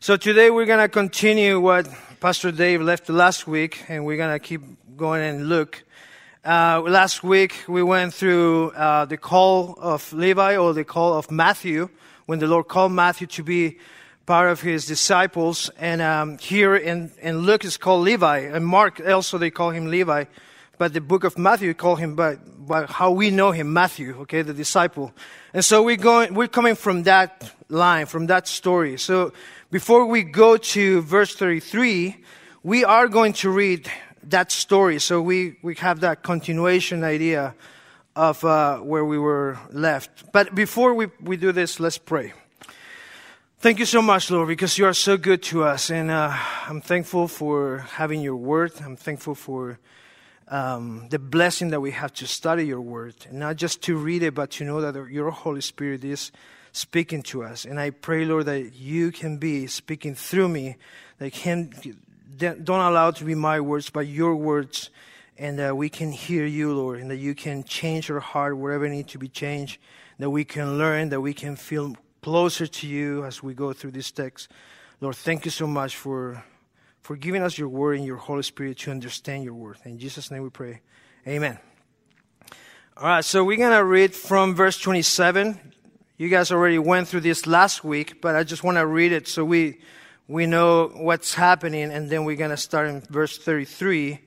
So today we're going to continue what Pastor Dave left last week, and we're going to keep going and look. Uh, last week we went through uh, the call of Levi or the call of Matthew, when the Lord called Matthew to be part of his disciples. And um, here in, in Luke is called Levi, and Mark also they call him Levi. But the book of Matthew call him by, by how we know him, Matthew, okay, the disciple. And so we're going, we're coming from that line, from that story. So before we go to verse 33, we are going to read that story. So we, we have that continuation idea of uh, where we were left. But before we, we do this, let's pray. Thank you so much, Lord, because you are so good to us. And uh, I'm thankful for having your word. I'm thankful for um, the blessing that we have to study your word. And not just to read it, but to know that your Holy Spirit is speaking to us. And I pray, Lord, that you can be speaking through me. That can, don't allow it to be my words, but your words. And that we can hear you, Lord, and that you can change our heart wherever needs to be changed. That we can learn, that we can feel closer to you as we go through this text. Lord, thank you so much for, for giving us your word and your Holy Spirit to understand your word. In Jesus' name we pray. Amen. All right, so we're going to read from verse 27 you guys already went through this last week, but I just want to read it so we, we know what's happening, and then we're going to start in verse 33,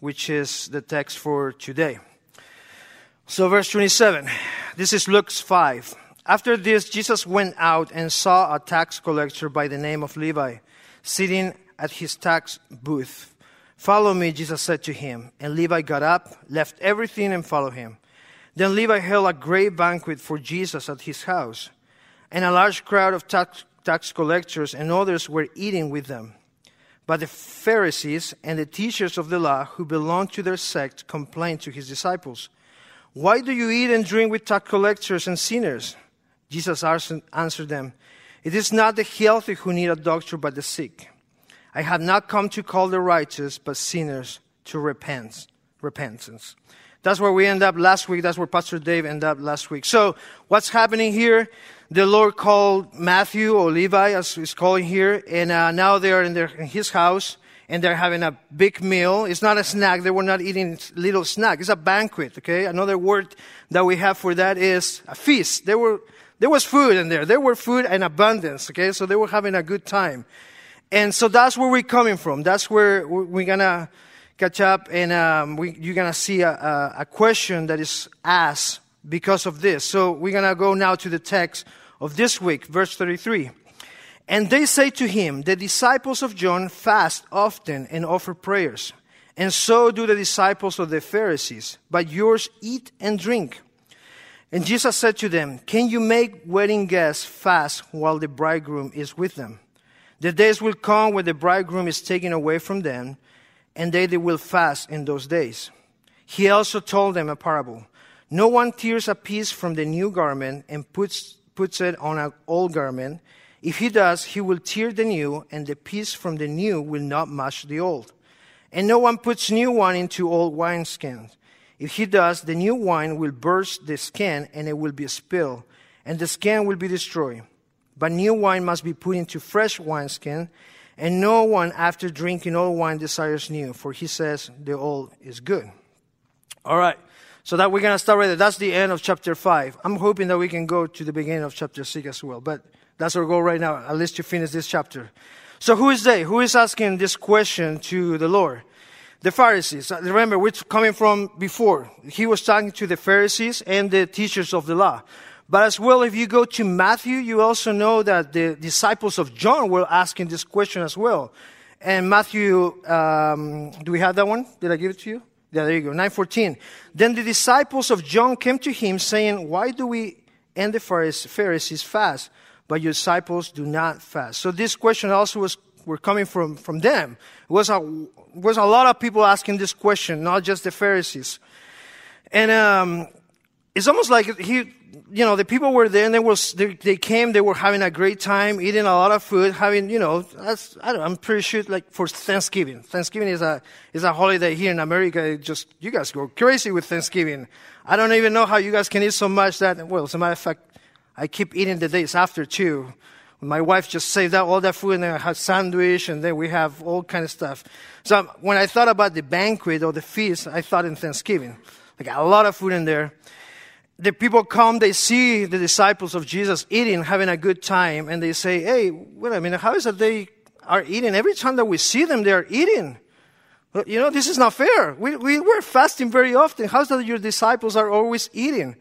which is the text for today. So, verse 27, this is Luke 5. After this, Jesus went out and saw a tax collector by the name of Levi sitting at his tax booth. Follow me, Jesus said to him. And Levi got up, left everything, and followed him. Then Levi held a great banquet for Jesus at his house, and a large crowd of tax, tax collectors and others were eating with them. But the Pharisees and the teachers of the law who belonged to their sect complained to his disciples, Why do you eat and drink with tax collectors and sinners? Jesus answered them, It is not the healthy who need a doctor, but the sick. I have not come to call the righteous, but sinners to repentance. repentance. That's where we end up last week. That's where Pastor Dave ended up last week. So, what's happening here? The Lord called Matthew or Levi, as he's calling here, and uh, now they are in, their, in his house and they're having a big meal. It's not a snack. They were not eating little snack. It's a banquet. Okay. Another word that we have for that is a feast. There were there was food in there. There were food and abundance. Okay. So they were having a good time, and so that's where we're coming from. That's where we're gonna catch up, and um, we, you're going to see a, a, a question that is asked because of this. So we're going to go now to the text of this week, verse 33. And they say to him, The disciples of John fast often and offer prayers, and so do the disciples of the Pharisees, but yours eat and drink. And Jesus said to them, Can you make wedding guests fast while the bridegroom is with them? The days will come when the bridegroom is taken away from them and they, they will fast in those days. He also told them a parable. No one tears a piece from the new garment and puts, puts it on an old garment. If he does, he will tear the new, and the piece from the new will not match the old. And no one puts new wine into old wineskins. If he does, the new wine will burst the skin, and it will be spilled, and the skin will be destroyed. But new wine must be put into fresh wineskin, and no one, after drinking old wine, desires new, for he says the old is good. All right. So that we're going to start right there. That's the end of chapter 5. I'm hoping that we can go to the beginning of chapter 6 as well. But that's our goal right now, at least to finish this chapter. So who is they? Who is asking this question to the Lord? The Pharisees. Uh, remember, we're coming from before. He was talking to the Pharisees and the teachers of the law. But as well, if you go to Matthew, you also know that the disciples of John were asking this question as well. And Matthew, um, do we have that one? Did I give it to you? Yeah, there you go. 914. Then the disciples of John came to him saying, Why do we and the Pharisees fast, but your disciples do not fast? So this question also was were coming from, from them. It was a, was a lot of people asking this question, not just the Pharisees. And um, it's almost like he, you know, the people were there and they was, they, they, came, they were having a great time, eating a lot of food, having, you know, I I'm pretty sure like for Thanksgiving. Thanksgiving is a, is a holiday here in America. It just, you guys go crazy with Thanksgiving. I don't even know how you guys can eat so much that, well, as a matter of fact, I keep eating the days after too. My wife just saved out all that food, and then I had sandwich, and then we have all kind of stuff. So when I thought about the banquet or the feast, I thought in Thanksgiving, like a lot of food in there. The people come, they see the disciples of Jesus eating, having a good time, and they say, "Hey, wait a minute, how is it they are eating? Every time that we see them, they are eating." You know, this is not fair. We, we, we're fasting very often. How's that your disciples are always eating?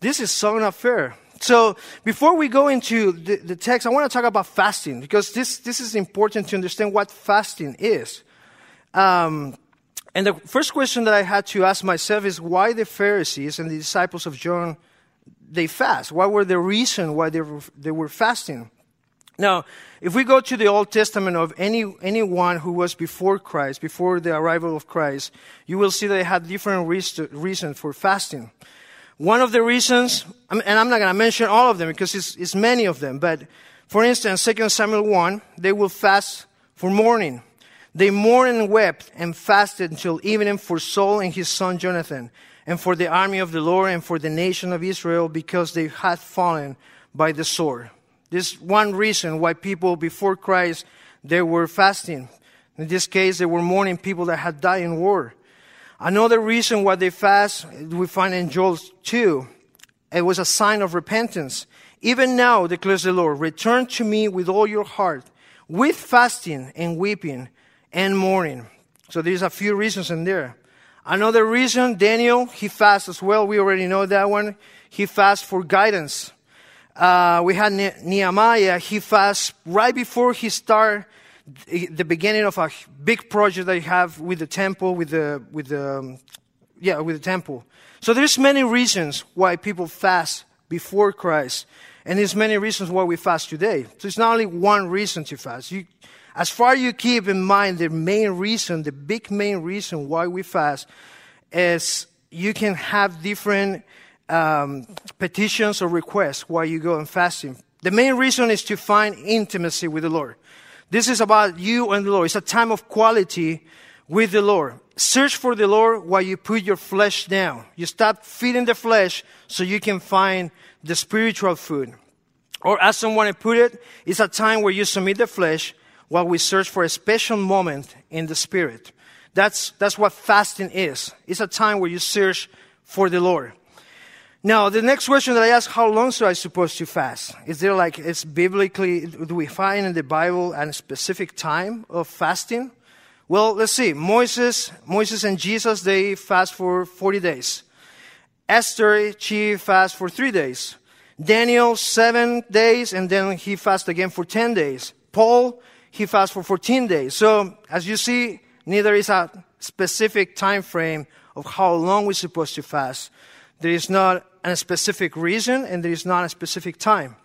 This is so not fair. So before we go into the, the, text, I want to talk about fasting because this, this is important to understand what fasting is. Um, and the first question that I had to ask myself is why the Pharisees and the disciples of John, they fast? What were the reason why they were, they were fasting? Now, if we go to the Old Testament of any, anyone who was before Christ, before the arrival of Christ, you will see that they had different reasons for fasting. One of the reasons, and I'm not going to mention all of them because it's, it's many of them, but for instance, 2 Samuel 1, they will fast for mourning. They mourned and wept and fasted until evening for Saul and his son Jonathan, and for the army of the Lord and for the nation of Israel because they had fallen by the sword. This is one reason why people before Christ they were fasting. In this case, they were mourning people that had died in war. Another reason why they fast, we find in Joel 2. It was a sign of repentance. Even now, declares the Lord, return to me with all your heart, with fasting and weeping and mourning. So there's a few reasons in there. Another reason, Daniel, he fasts as well. We already know that one. He fasts for guidance. Uh, we had Nehemiah, he fasts right before he start the beginning of a big project that you have with the temple, with the, with the, yeah, with the temple. So there's many reasons why people fast before Christ. And there's many reasons why we fast today. So it's not only one reason to fast. You, as far as you keep in mind the main reason, the big main reason why we fast is you can have different um, petitions or requests while you go and fasting. The main reason is to find intimacy with the Lord. This is about you and the Lord. It's a time of quality with the Lord. Search for the Lord while you put your flesh down. You stop feeding the flesh so you can find the spiritual food. Or as someone put it, it's a time where you submit the flesh while we search for a special moment in the spirit. That's, that's what fasting is. It's a time where you search for the Lord. Now, the next question that I ask, how long should I supposed to fast? Is there like, it's biblically, do we find in the Bible a specific time of fasting? Well, let's see. Moses, Moses and Jesus, they fast for 40 days. Esther, she fast for three days. Daniel, seven days, and then he fast again for 10 days. Paul, he fasts for 14 days. So, as you see, neither is a specific time frame of how long we're supposed to fast. There is not a specific reason and there is not a specific time.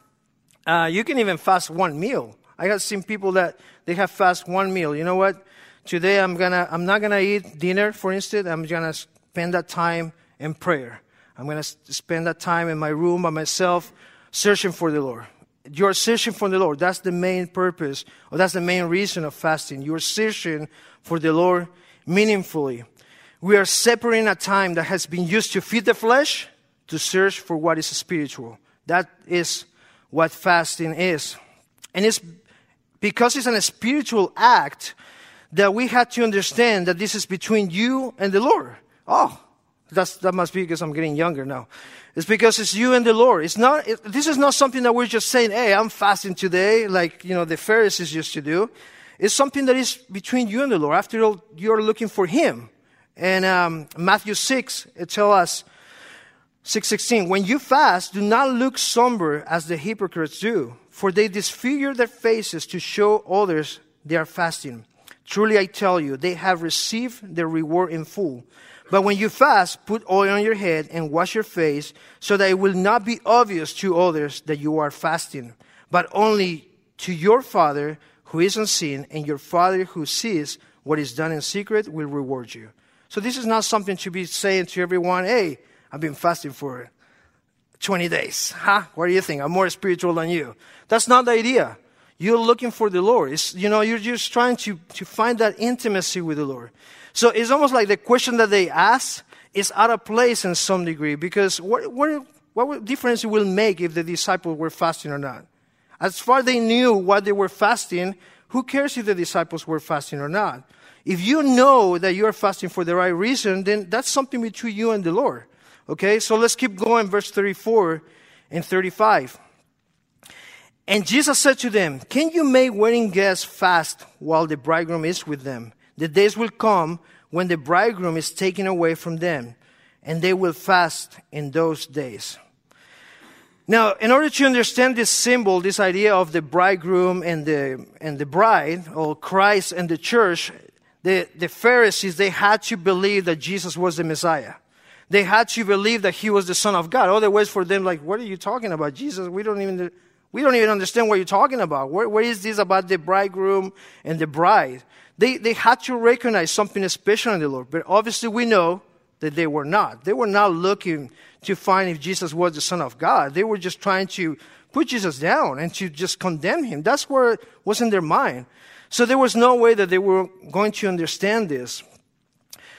Uh, you can even fast one meal. I have seen people that they have fast one meal. You know what? Today I'm gonna, I'm not gonna eat dinner, for instance. I'm gonna spend that time in prayer. I'm gonna spend that time in my room by myself, searching for the Lord. You're searching for the Lord. That's the main purpose, or that's the main reason of fasting. You're searching for the Lord meaningfully. We are separating a time that has been used to feed the flesh to search for what is spiritual. That is what fasting is. And it's because it's a spiritual act that we have to understand that this is between you and the Lord. Oh, that's, that must be because I'm getting younger now. It's because it's you and the Lord. It's not, it, this is not something that we're just saying, hey, I'm fasting today, like, you know, the Pharisees used to do. It's something that is between you and the Lord. After all, you're looking for Him. And um, Matthew 6, it tells us, 616, when you fast, do not look somber as the hypocrites do, for they disfigure their faces to show others they are fasting. Truly I tell you, they have received their reward in full. But when you fast, put oil on your head and wash your face, so that it will not be obvious to others that you are fasting, but only to your Father who is unseen, and your Father who sees what is done in secret will reward you. So this is not something to be saying to everyone, hey, I've been fasting for 20 days. Huh? What do you think? I'm more spiritual than you. That's not the idea. You're looking for the Lord. It's, you know, you're just trying to, to find that intimacy with the Lord. So it's almost like the question that they ask is out of place in some degree because what, what, what difference it will make if the disciples were fasting or not? As far as they knew what they were fasting, who cares if the disciples were fasting or not? If you know that you're fasting for the right reason, then that's something between you and the Lord. Okay, so let's keep going, verse 34 and 35. And Jesus said to them, Can you make wedding guests fast while the bridegroom is with them? The days will come when the bridegroom is taken away from them, and they will fast in those days. Now, in order to understand this symbol, this idea of the bridegroom and the, and the bride, or Christ and the church, the, the Pharisees, they had to believe that Jesus was the Messiah. They had to believe that he was the Son of God. Otherwise, for them, like, what are you talking about? Jesus, we don't even, we don't even understand what you're talking about. what, what is this about the bridegroom and the bride? They, they had to recognize something special in the Lord. But obviously, we know that they were not. They were not looking to find if Jesus was the Son of God. They were just trying to put Jesus down and to just condemn him. That's it was in their mind. So there was no way that they were going to understand this.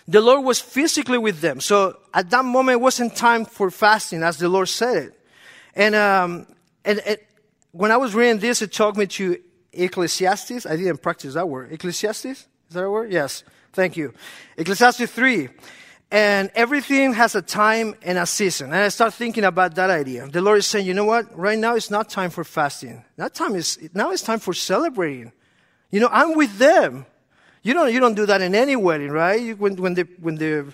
The Lord was physically with them. So at that moment, it wasn't time for fasting, as the Lord said it. And, um, and, and when I was reading this, it took me to Ecclesiastes. I didn't practice that word. Ecclesiastes? Is that a word? Yes. Thank you. Ecclesiastes 3. And everything has a time and a season. And I start thinking about that idea. The Lord is saying, you know what? Right now it's not time for fasting. That time is, now it's time for celebrating. You know, I'm with them. You don't, you don't do that in any wedding, right? You, when, when, the, when, the,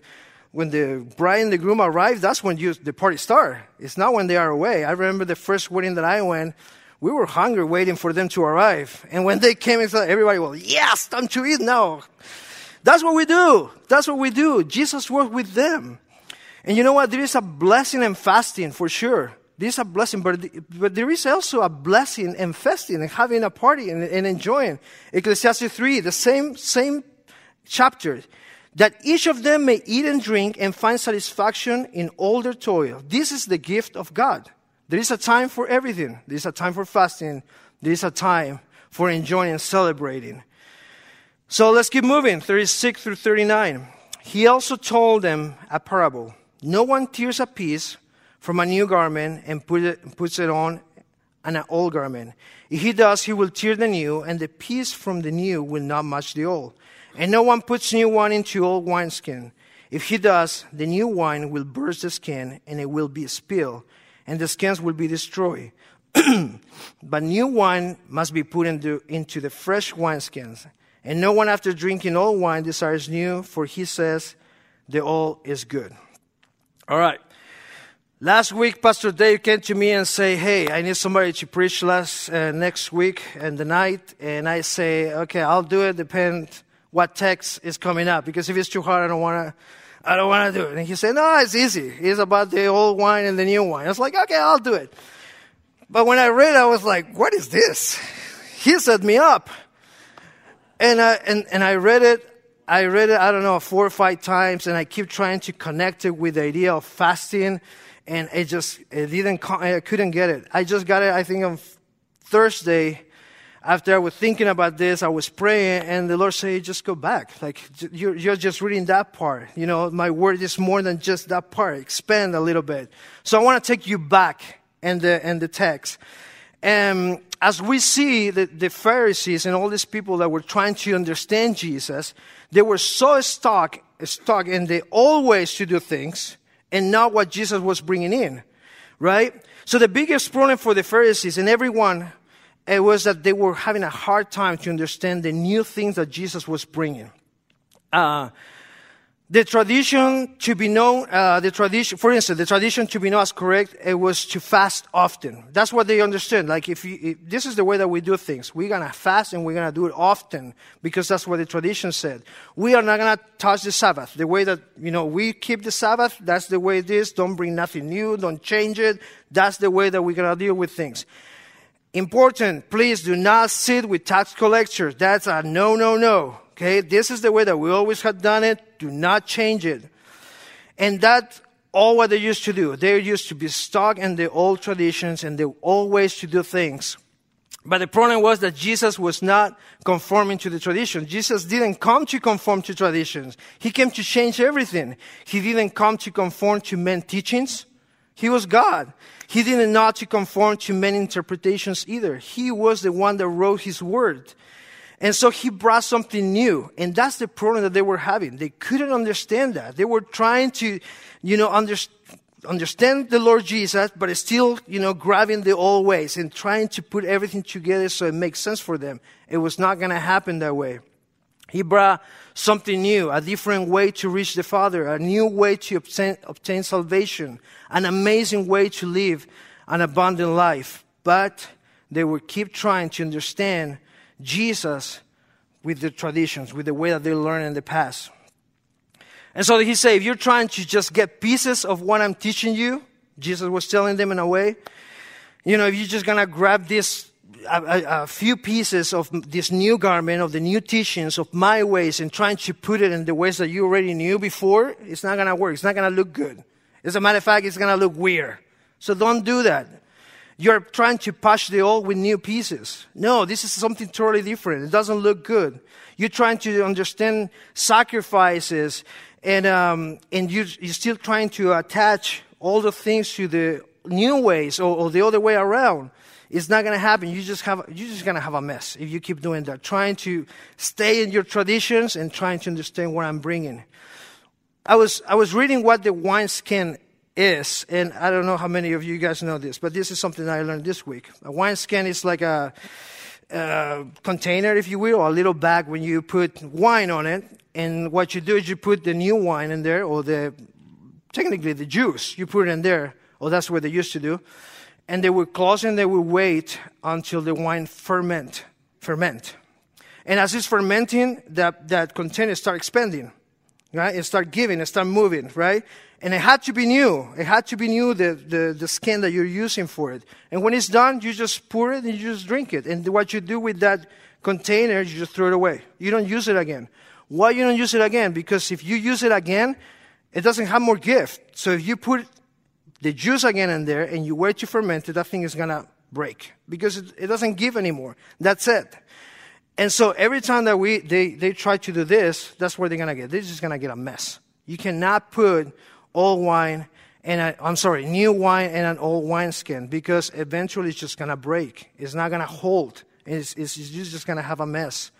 when the bride and the groom arrive, that's when you, the party start. It's not when they are away. I remember the first wedding that I went, we were hungry waiting for them to arrive. And when they came, everybody was, yes, time to eat now. That's what we do. That's what we do. Jesus worked with them. And you know what? There is a blessing in fasting for sure. There is a blessing, but, but there is also a blessing in fasting and having a party and, and enjoying. Ecclesiastes 3, the same, same chapter. That each of them may eat and drink and find satisfaction in all their toil. This is the gift of God. There is a time for everything. There is a time for fasting. There is a time for enjoying and celebrating. So let's keep moving. 36 through 39. He also told them a parable. No one tears a piece from a new garment and put it, puts it on an old garment. If he does, he will tear the new, and the piece from the new will not match the old. And no one puts new wine into old wineskin. If he does, the new wine will burst the skin, and it will be spilled, and the skins will be destroyed. but new wine must be put into, into the fresh wineskins. And no one after drinking old wine desires new, for he says the old is good. All right. Last week, Pastor Dave came to me and say, "Hey, I need somebody to preach last uh, next week and the night." And I say, "Okay, I'll do it. Depend what text is coming up because if it's too hard, I don't want to. I don't want to do it." And he said, "No, it's easy. It's about the old wine and the new wine." I was like, "Okay, I'll do it." But when I read, I was like, "What is this?" He set me up, and I, and and I read it. I read it. I don't know four or five times, and I keep trying to connect it with the idea of fasting and it just it didn't I couldn't get it. I just got it. I think on Thursday. After I was thinking about this, I was praying, and the Lord said, "Just go back. Like you're, you're just reading that part. You know, my word is more than just that part. Expand a little bit." So I want to take you back in the in the text. And as we see the, the Pharisees and all these people that were trying to understand Jesus, they were so stuck stuck in the old ways to do things and not what Jesus was bringing in, right? So the biggest problem for the Pharisees and everyone it was that they were having a hard time to understand the new things that Jesus was bringing. Uh, the tradition to be known, uh, the tradition, for instance, the tradition to be known as correct, it was to fast often. That's what they understood. Like if, you, if this is the way that we do things, we're gonna fast and we're gonna do it often because that's what the tradition said. We are not gonna touch the Sabbath. The way that, you know, we keep the Sabbath, that's the way it is. Don't bring nothing new, don't change it. That's the way that we're gonna deal with things. Important, please do not sit with tax collectors. That's a no, no, no. Okay, this is the way that we always have done it. Do not change it. And that's all what they used to do. They used to be stuck in the old traditions and the old ways to do things. But the problem was that Jesus was not conforming to the tradition. Jesus didn't come to conform to traditions. He came to change everything. He didn't come to conform to men teachings. He was God. He didn't not to conform to many interpretations either. He was the one that wrote his word. And so he brought something new. And that's the problem that they were having. They couldn't understand that. They were trying to, you know, understand the Lord Jesus, but still, you know, grabbing the old ways and trying to put everything together so it makes sense for them. It was not going to happen that way. He brought something new, a different way to reach the Father, a new way to obtain, obtain salvation, an amazing way to live an abundant life. But they would keep trying to understand Jesus with the traditions, with the way that they learned in the past. And so he said, if you're trying to just get pieces of what I'm teaching you, Jesus was telling them in a way, you know, if you're just gonna grab this, a, a, few pieces of this new garment, of the new teachings, of my ways, and trying to put it in the ways that you already knew before, it's not gonna work. It's not gonna look good. As a matter of fact, it's gonna look weird. So don't do that. You're trying to patch the old with new pieces. No, this is something totally different. It doesn't look good. You're trying to understand sacrifices and, um, and you, you're still trying to attach all the things to the new ways or, or the other way around. It's not going to happen. You just have, you're just going to have a mess if you keep doing that. Trying to stay in your traditions and trying to understand what I'm bringing. I was, I was reading what the wineskin is, and I don't know how many of you guys know this, but this is something I learned this week. A wineskin is like a, a container, if you will, or a little bag when you put wine on it, and what you do is you put the new wine in there, or the technically the juice, you put it in there, or that's what they used to do, and they would close and they would wait until the wine ferment, ferment. And as it's fermenting, that, that container start expanding, right? It start giving, it start moving, right? And it had to be new. It had to be new, the, the, the skin that you're using for it. And when it's done, you just pour it and you just drink it. And what you do with that container, you just throw it away. You don't use it again. Why you don't use it again? Because if you use it again, it doesn't have more gift. So if you put the juice again in there and you wait to ferment it, that thing is gonna break because it, it doesn't give anymore. That's it. And so every time that we they, they try to do this, that's where they're gonna get. They're just gonna get a mess. You cannot put old wine and I'm sorry, new wine and an old wineskin because eventually it's just gonna break. It's not gonna hold. It's, it's, it's just gonna have a mess.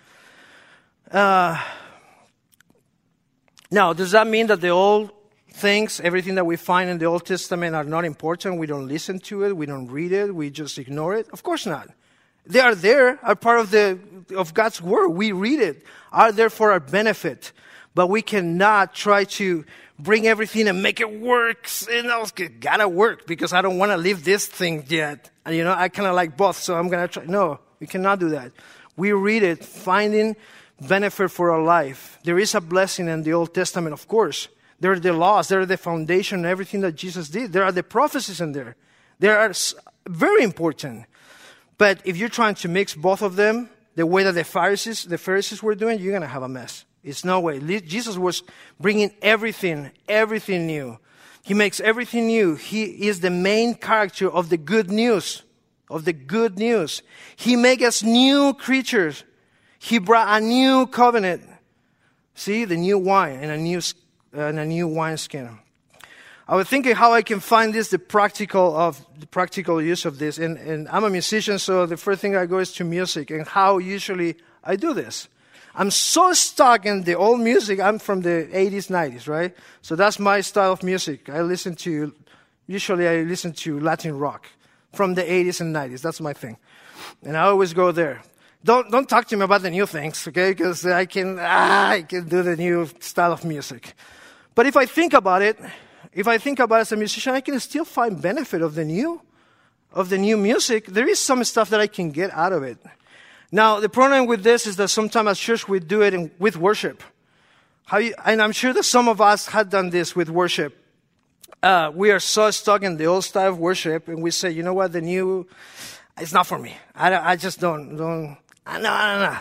Uh, now, does that mean that the old things, everything that we find in the Old Testament are not important? We don't listen to it, we don't read it, we just ignore it? Of course not. They are there, are part of the of God's word. We read it, are there for our benefit. But we cannot try to bring everything and make it work. You know, it gotta work because I don't want to leave this thing yet. And you know, I kind of like both, so I'm gonna try. No, we cannot do that. We read it, finding benefit for our life. There is a blessing in the Old Testament, of course. There are the laws, there are the foundation, everything that Jesus did. There are the prophecies in there. They are very important. But if you're trying to mix both of them, the way that the Pharisees, the Pharisees were doing, you're going to have a mess. It's no way. Jesus was bringing everything, everything new. He makes everything new. He is the main character of the good news, of the good news. He makes us new creatures. He brought a new covenant. See, the new wine and a new, and a new wineskin. I was thinking how I can find this, the practical of the practical use of this. And, and I'm a musician, so the first thing I go is to music and how usually I do this. I'm so stuck in the old music. I'm from the 80s, 90s, right? So that's my style of music. I listen to, usually I listen to Latin rock from the 80s and 90s. That's my thing. And I always go there. Don't, don't talk to me about the new things, okay? Because I can, ah, I can do the new style of music. But if I think about it, if I think about it as a musician, I can still find benefit of the new, of the new music. There is some stuff that I can get out of it. Now, the problem with this is that sometimes at church we do it in, with worship. You, and I'm sure that some of us had done this with worship. Uh, we are so stuck in the old style of worship, and we say, you know what, the new, it's not for me. I, I just don't, don't, no, no, no.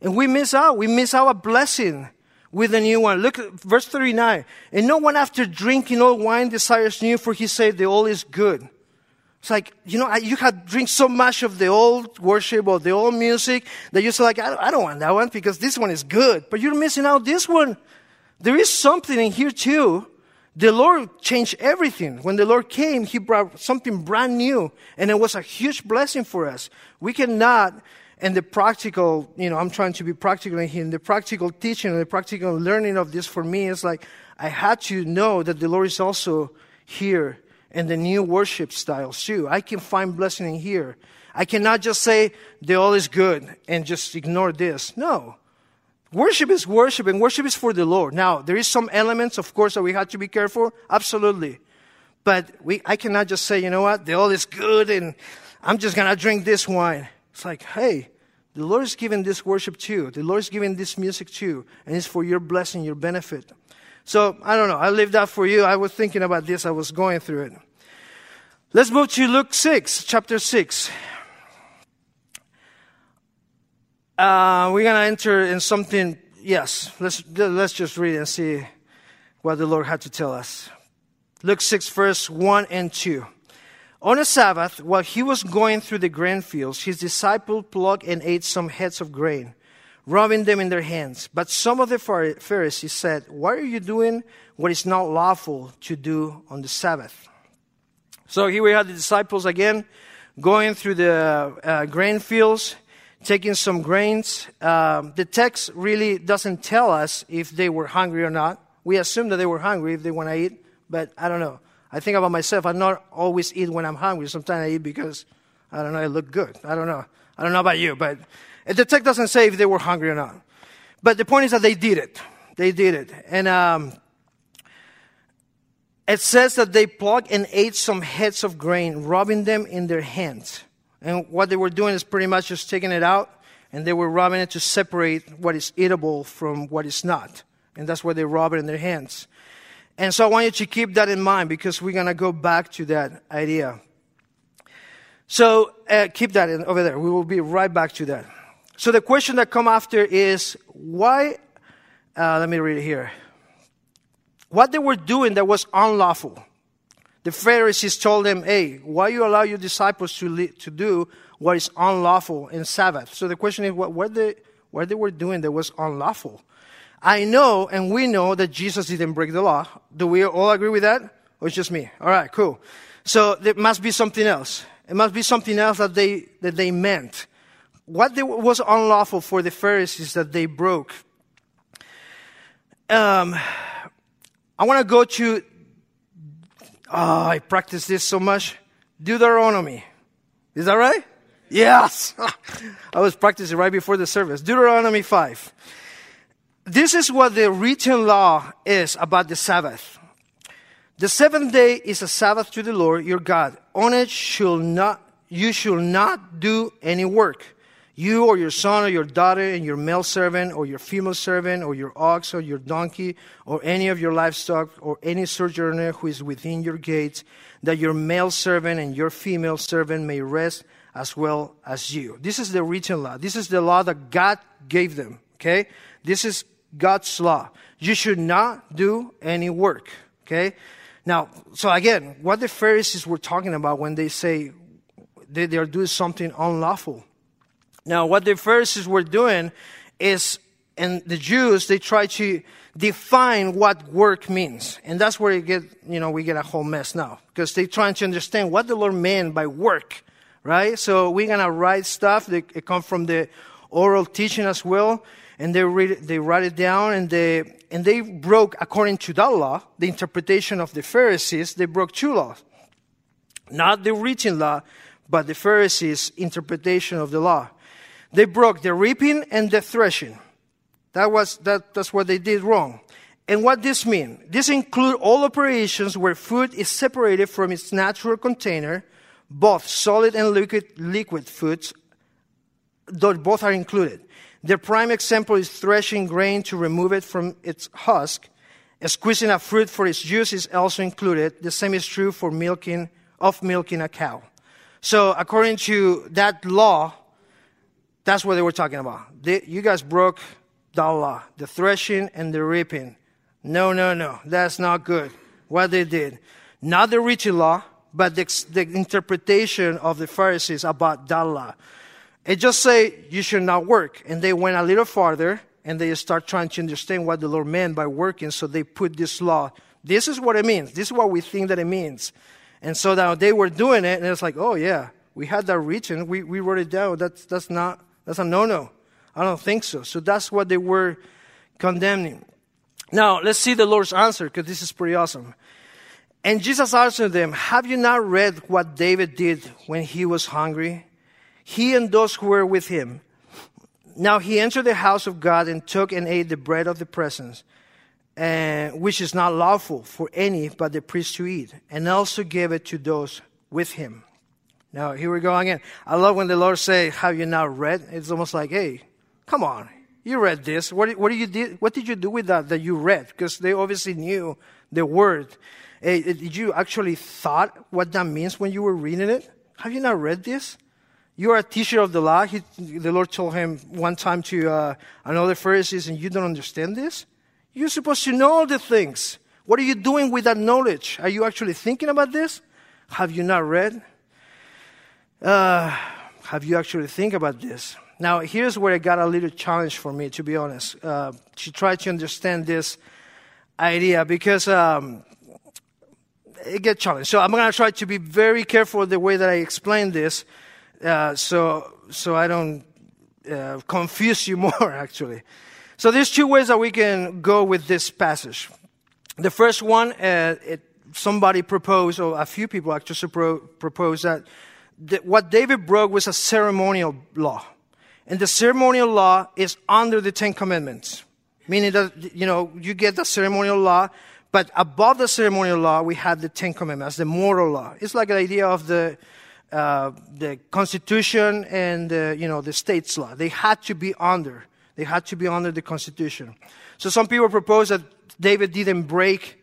And we miss out. We miss out a blessing with a new one. Look at verse 39. And no one after drinking old wine desires new, for he said the old is good. It's like, you know, you had drink so much of the old worship or the old music that you're like, I don't want that one because this one is good. But you're missing out this one. There is something in here too The Lord changed everything. When the Lord came, He brought something brand new, and it was a huge blessing for us. We cannot, and the practical, you know, I'm trying to be practical in here, the practical teaching and the practical learning of this for me is like, I had to know that the Lord is also here and the new worship styles too. I can find blessing in here. I cannot just say the all is good and just ignore this. No. Worship is worship and worship is for the Lord. Now, there is some elements, of course, that we have to be careful. Absolutely. But we, I cannot just say, you know what, the all is good and I'm just going to drink this wine. It's like, hey, the Lord is giving this worship to you. The Lord is giving this music to you. And it's for your blessing, your benefit. So, I don't know. I leave that for you. I was thinking about this. I was going through it. Let's move to Luke 6, chapter 6. Uh, we're going to enter in something, yes, let's, let's just read and see what the Lord had to tell us. Luke 6, verse 1 and 2. On a Sabbath, while he was going through the grain fields, his disciples plucked and ate some heads of grain, rubbing them in their hands. But some of the Pharisees said, Why are you doing what is not lawful to do on the Sabbath? So here we have the disciples again going through the uh, grain fields taking some grains. Um, the text really doesn't tell us if they were hungry or not. We assume that they were hungry if they want to eat, but I don't know. I think about myself. I not always eat when I'm hungry. Sometimes I eat because I don't know. It look good. I don't know. I don't know about you, but the text doesn't say if they were hungry or not. But the point is that they did it. They did it, and um, it says that they plucked and ate some heads of grain, rubbing them in their hands. And what they were doing is pretty much just taking it out and they were rubbing it to separate what is eatable from what is not. And that's why they rub it in their hands. And so I want you to keep that in mind because we're going to go back to that idea. So uh, keep that in, over there. We will be right back to that. So the question that come after is why, uh, let me read it here. What they were doing that was unlawful. The Pharisees told them, hey, why you allow your disciples to, li- to do what is unlawful in Sabbath? So the question is, what, what, they, what they were doing that was unlawful? I know and we know that Jesus didn't break the law. Do we all agree with that? Or it's just me? All right, cool. So there must be something else. It must be something else that they, that they meant. What they, was unlawful for the Pharisees that they broke? Um, I want to go to Oh, I practice this so much. Deuteronomy. Is that right? Yes. I was practicing right before the service. Deuteronomy 5. This is what the written law is about the Sabbath. The seventh day is a Sabbath to the Lord your God. On it not, you shall not do any work you or your son or your daughter and your male servant or your female servant or your ox or your donkey or any of your livestock or any sojourner who is within your gates, that your male servant and your female servant may rest as well as you. This is the written law. This is the law that God gave them. Okay? This is God's law. You should not do any work. Okay? Now, so again, what the Pharisees were talking about when they say they, they are doing something unlawful. Now, what the Pharisees were doing is, and the Jews, they try to define what work means. And that's where you get, you know, we get a whole mess now. Because they're trying to understand what the Lord meant by work, right? So we're going to write stuff that come from the oral teaching as well. And they read they write it down and they, and they broke, according to that law, the interpretation of the Pharisees, they broke two laws. Not the written law, but the Pharisees' interpretation of the law. They broke the reaping and the threshing. That was, that, that's what they did wrong. And what this mean? This include all operations where food is separated from its natural container, both solid and liquid, liquid foods, though both are included. The prime example is threshing grain to remove it from its husk. Squeezing a fruit for its juice is also included. The same is true for milking, of milking a cow. So according to that law, that's what they were talking about. They, you guys broke the law, the threshing and the reaping. No, no, no. That's not good. What they did. Not the written law, but the, the interpretation of the Pharisees about that law. It just say you should not work. And they went a little farther and they start trying to understand what the Lord meant by working. So they put this law This is what it means. This is what we think that it means. And so now they were doing it, and it's like, oh yeah, we had that written. We, we wrote it down. That's, that's not, that's a no-no. I don't think so. So that's what they were condemning. Now, let's see the Lord's answer, because this is pretty awesome. And Jesus answered them, Have you not read what David did when he was hungry? He and those who were with him. Now he entered the house of God and took and ate the bread of the presence, which is not lawful for any but the priest to eat, and also gave it to those with him. Now here we go again. I love when the Lord say, "Have you not read?" It's almost like, "Hey, come on, you read this. What, what did you did? What did you do with that that you read? Because they obviously knew the word. Hey, did you actually thought what that means when you were reading it? Have you not read this? You are a teacher of the law. He, the Lord told him one time to uh, another Pharisees, and you don't understand this. You're supposed to know all the things. What are you doing with that knowledge? Are you actually thinking about this? Have you not read? Uh, have you actually think about this? Now, here's where it got a little challenge for me, to be honest, uh, to try to understand this idea because um, it gets challenged. So I'm going to try to be very careful the way that I explain this, uh, so so I don't uh, confuse you more. Actually, so there's two ways that we can go with this passage. The first one, uh, it, somebody proposed, or a few people actually proposed that, that what David broke was a ceremonial law. And the ceremonial law is under the Ten Commandments, meaning that, you know, you get the ceremonial law, but above the ceremonial law, we have the Ten Commandments, the moral law. It's like the idea of the, uh, the Constitution and, the, you know, the state's law. They had to be under. They had to be under the Constitution. So some people propose that David didn't break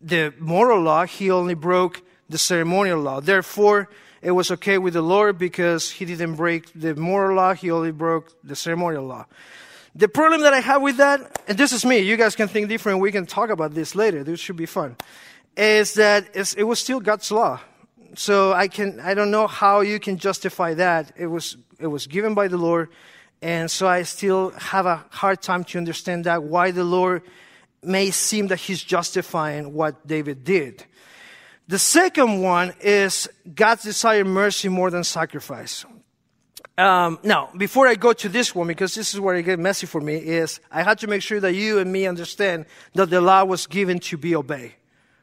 the moral law, he only broke the ceremonial law. Therefore, it was okay with the Lord because he didn't break the moral law, he only broke the ceremonial law. The problem that I have with that, and this is me, you guys can think different, we can talk about this later, this should be fun, is that it was still God's law. So I can, I don't know how you can justify that. It was, it was given by the Lord, and so I still have a hard time to understand that, why the Lord may seem that he's justifying what David did. The second one is God's desire mercy more than sacrifice. Um, now, before I go to this one, because this is where it gets messy for me, is I had to make sure that you and me understand that the law was given to be obeyed.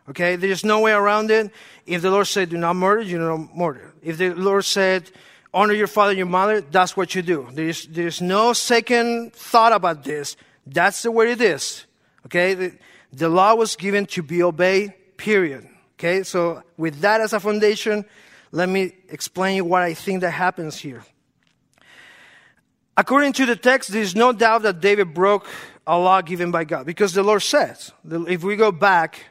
Okay, there's no way around it. If the Lord said, "Do not murder," you don't murder. If the Lord said, "Honor your father and your mother," that's what you do. There's there's no second thought about this. That's the way it is. Okay, the, the law was given to be obeyed. Period. Okay, so with that as a foundation, let me explain what I think that happens here. According to the text, there is no doubt that David broke a law given by God because the Lord says, if we go back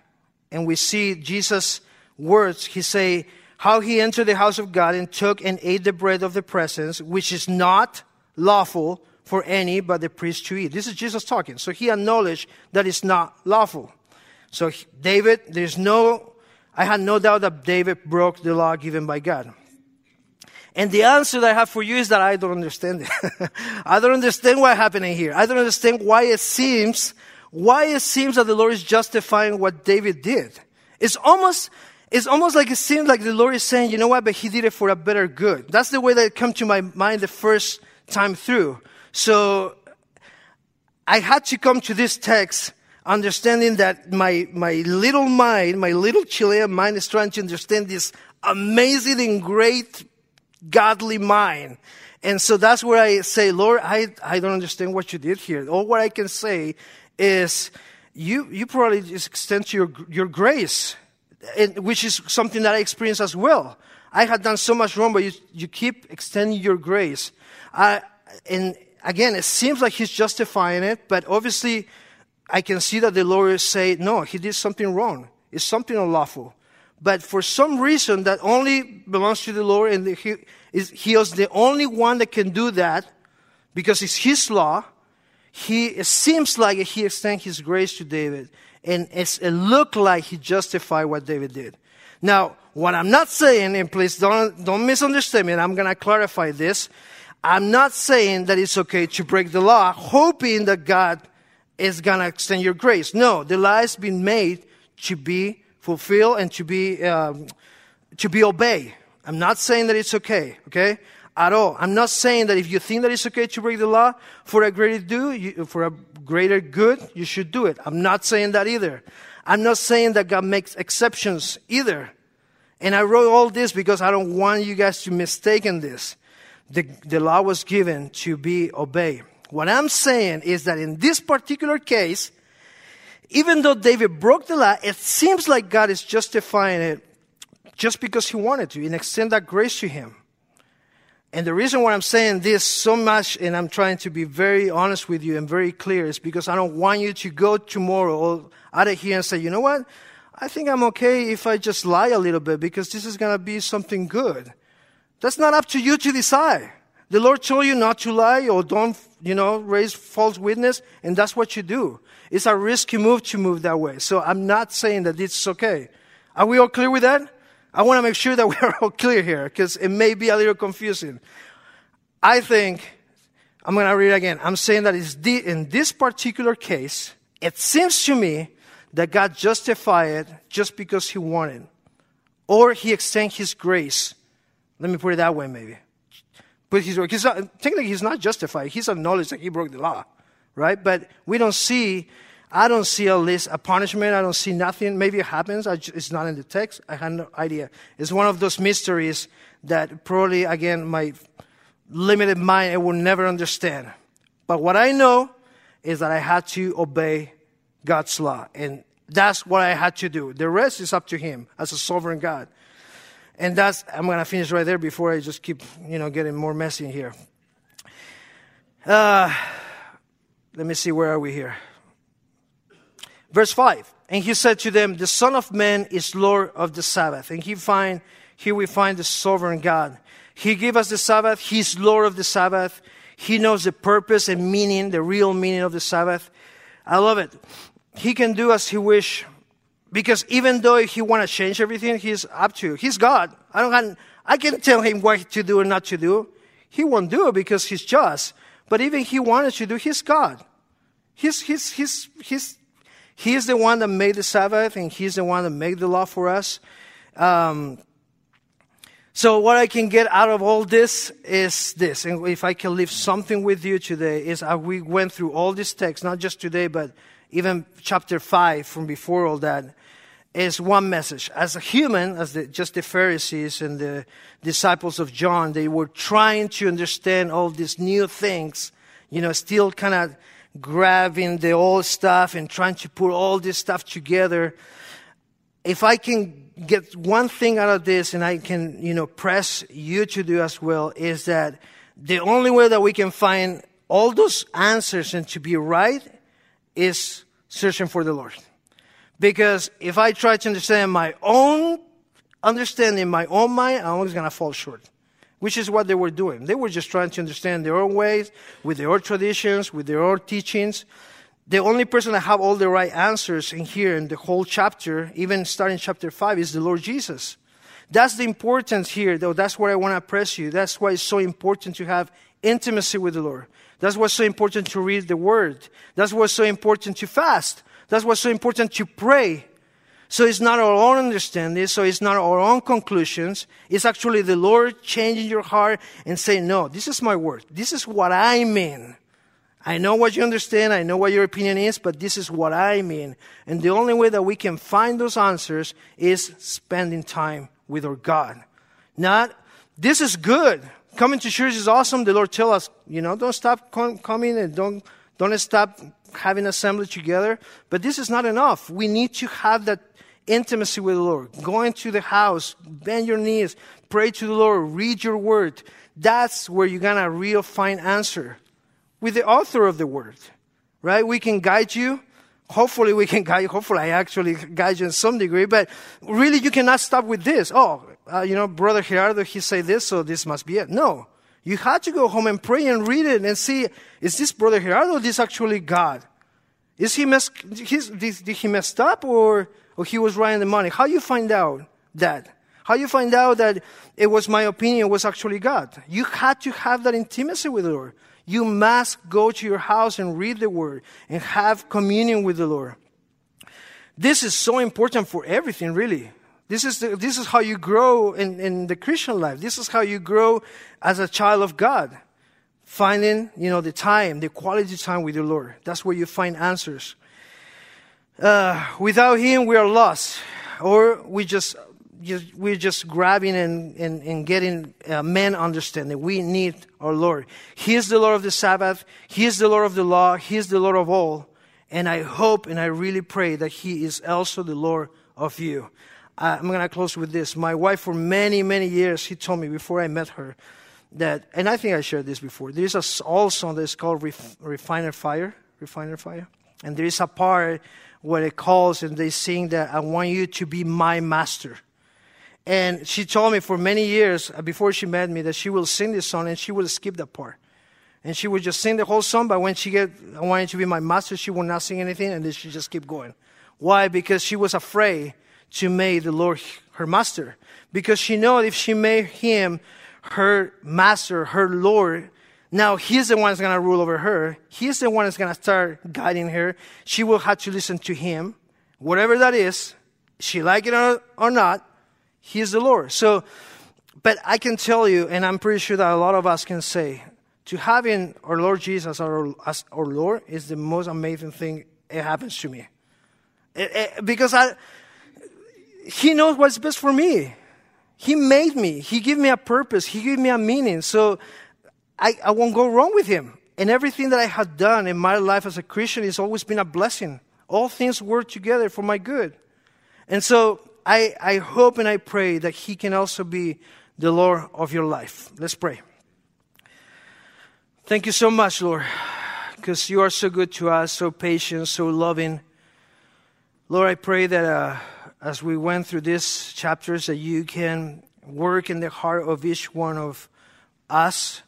and we see Jesus' words, he say, how he entered the house of God and took and ate the bread of the presence, which is not lawful for any but the priest to eat. This is Jesus talking. So he acknowledged that it's not lawful. So David, there's no I had no doubt that David broke the law given by God. And the answer that I have for you is that I don't understand it. I don't understand what's happening here. I don't understand why it seems, why it seems that the Lord is justifying what David did. It's almost, it's almost like it seems like the Lord is saying, you know what, but he did it for a better good. That's the way that it came to my mind the first time through. So I had to come to this text understanding that my, my little mind, my little Chilean mind is trying to understand this amazing and great godly mind. And so that's where I say, Lord, I, I don't understand what you did here. All what I can say is you, you probably just extend your, your grace, and, which is something that I experience as well. I had done so much wrong, but you, you keep extending your grace. And again, it seems like he's justifying it, but obviously I can see that the lawyers say, no, he did something wrong. It's something unlawful. But for some reason that only belongs to the Lord and he is, he is the only one that can do that because it's his law. He, it seems like he extends his grace to David and it looked like he justified what David did. Now, what I'm not saying, and please don't, don't misunderstand me, I'm to clarify this. I'm not saying that it's okay to break the law, hoping that God is to extend your grace. No, the law has been made to be fulfilled and to be, um, to be obeyed. I'm not saying that it's okay, okay? At all. I'm not saying that if you think that it's okay to break the law for a greater do, for a greater good, you should do it. I'm not saying that either. I'm not saying that God makes exceptions either. And I wrote all this because I don't want you guys to mistake in this. The, the law was given to be obeyed. What I'm saying is that in this particular case, even though David broke the law, it seems like God is justifying it just because he wanted to and extend that grace to him. And the reason why I'm saying this so much and I'm trying to be very honest with you and very clear is because I don't want you to go tomorrow or out of here and say, you know what? I think I'm okay if I just lie a little bit because this is going to be something good. That's not up to you to decide. The Lord told you not to lie or don't, you know, raise false witness, and that's what you do. It's a risky move to move that way. So I'm not saying that it's okay. Are we all clear with that? I want to make sure that we are all clear here because it may be a little confusing. I think, I'm going to read again. I'm saying that in this particular case, it seems to me that God justified it just because He wanted, or He extended His grace. Let me put it that way, maybe. But he's, he's not, technically, He's not justified. He's acknowledged that He broke the law, right? But we don't see I don't see a list, a punishment. I don't see nothing. Maybe it happens. Just, it's not in the text. I have no idea. It's one of those mysteries that probably, again, my limited mind, I will never understand. But what I know is that I had to obey God's law. And that's what I had to do. The rest is up to Him as a sovereign God. And that's, I'm going to finish right there before I just keep, you know, getting more messy here. Uh, let me see, where are we here? Verse 5. And he said to them, The Son of Man is Lord of the Sabbath. And he find, here we find the sovereign God. He gave us the Sabbath. He's Lord of the Sabbath. He knows the purpose and meaning, the real meaning of the Sabbath. I love it. He can do as he wish because even though he want to change everything, he's up to. He's God. I don't I can tell him what to do and not to do. He won't do it because he's just. But even he wanted to do, he's God. He's, he's, he's, he's he is the one that made the Sabbath, and He's the one that made the law for us. Um, so what I can get out of all this is this, and if I can leave something with you today, is uh, we went through all these texts, not just today, but even chapter five from before all that, is one message. As a human, as the, just the Pharisees and the disciples of John, they were trying to understand all these new things, you know, still kind of grabbing the old stuff and trying to put all this stuff together. If I can get one thing out of this and I can, you know, press you to do as well is that the only way that we can find all those answers and to be right is searching for the Lord. Because if I try to understand my own understanding, my own mind, I'm always going to fall short which is what they were doing. They were just trying to understand their own ways, with their own traditions, with their own teachings. The only person that have all the right answers in here in the whole chapter, even starting chapter 5, is the Lord Jesus. That's the importance here, though. That's what I want to press you. That's why it's so important to have intimacy with the Lord. That's what's so important to read the Word. That's what's so important to fast. That's what's so important to pray. So it's not our own understanding, so it's not our own conclusions. It's actually the Lord changing your heart and saying, no, this is my word. This is what I mean. I know what you understand. I know what your opinion is, but this is what I mean. And the only way that we can find those answers is spending time with our God. Not, this is good. Coming to church is awesome. The Lord tell us, you know, don't stop com- coming and don't, don't stop having assembly together. But this is not enough. We need to have that intimacy with the Lord, going to the house, bend your knees, pray to the Lord, read your word. That's where you're gonna real find answer with the author of the word, right? We can guide you. Hopefully we can guide you. Hopefully I actually guide you in some degree, but really you cannot stop with this. Oh, uh, you know, brother Gerardo, he say this, so this must be it. No. You had to go home and pray and read it and see, is this brother Gerardo this actually God? Is he mess, did, did he messed up or or he was right the money. How you find out that? How you find out that it was my opinion was actually God? You had to have that intimacy with the Lord. You must go to your house and read the word and have communion with the Lord. this is so important for everything, really. This is, the, this is how you grow in, in the Christian life. This is how you grow as a child of God. Finding, you know, the time, the quality time with the Lord. That's where you find answers. Uh, without Him, we are lost. Or we just, just we're just grabbing and, and, and getting uh, men understanding. We need our Lord. He is the Lord of the Sabbath. He is the Lord of the law. He is the Lord of all. And I hope and I really pray that He is also the Lord of you. I'm going to close with this. My wife, for many, many years, she told me before I met her that, and I think I shared this before, there's a old song that's called Ref, Refiner Fire. Refiner Fire. And there is a part where it calls and they sing that I want you to be my master. And she told me for many years uh, before she met me that she will sing this song and she will skip that part. And she would just sing the whole song, but when she get, I wanted to be my master, she would not sing anything, and then she just keep going. Why? Because she was afraid to make the Lord her master. Because she know if she made him her master, her Lord, now he's the one that's going to rule over her. He's the one that's going to start guiding her. She will have to listen to him, whatever that is. She like it or not, he's the Lord. So, but I can tell you, and I'm pretty sure that a lot of us can say, to having our Lord Jesus our, as our Lord is the most amazing thing it happens to me. It, it, because I, He knows what's best for me. He made me. He gave me a purpose. He gave me a meaning. So I, I won't go wrong with Him. And everything that I have done in my life as a Christian has always been a blessing. All things work together for my good. And so I, I hope and I pray that He can also be the Lord of your life. Let's pray. Thank you so much, Lord, because you are so good to us, so patient, so loving. Lord, I pray that uh, as we went through these chapters, that you can work in the heart of each one of us,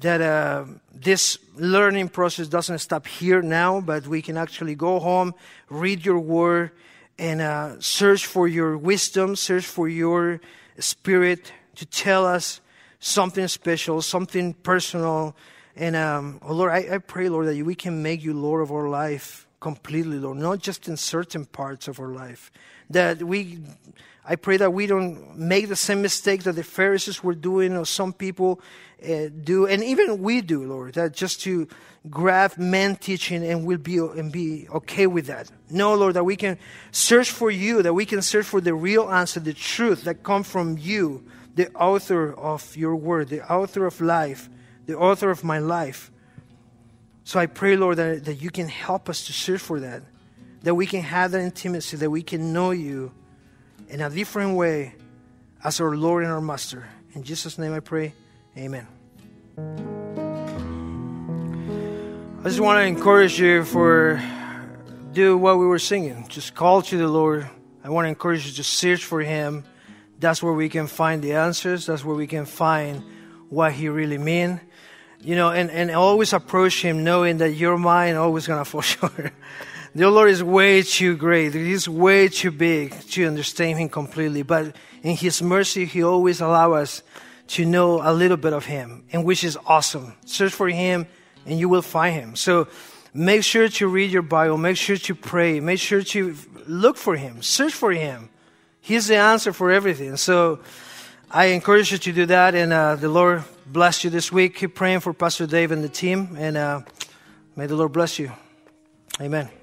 that uh, this learning process doesn't stop here now, but we can actually go home, read your word, and uh, search for your wisdom, search for your spirit to tell us something special, something personal and um, oh Lord, I, I pray, Lord, that we can make you Lord of our life completely, Lord, not just in certain parts of our life. That we, I pray that we don't make the same mistake that the Pharisees were doing or some people uh, do, and even we do, Lord, that just to grab men teaching and we'll be, and be okay with that. No, Lord, that we can search for you, that we can search for the real answer, the truth that come from you, the author of your word, the author of life the author of my life. So I pray, Lord, that, that you can help us to search for that, that we can have that intimacy, that we can know you in a different way as our Lord and our Master. In Jesus' name I pray, amen. I just want to encourage you for do what we were singing. Just call to the Lord. I want to encourage you to search for Him. That's where we can find the answers. That's where we can find what He really means you know, and, and always approach Him knowing that your mind always going to fall short. The Lord is way too great. He's way too big to understand Him completely. But in His mercy, He always allows us to know a little bit of Him, and which is awesome. Search for Him, and you will find Him. So make sure to read your Bible. Make sure to pray. Make sure to look for Him. Search for Him. He's the answer for everything. So I encourage you to do that, and uh, the Lord bless you this week. Keep praying for Pastor Dave and the team, and uh, may the Lord bless you. Amen.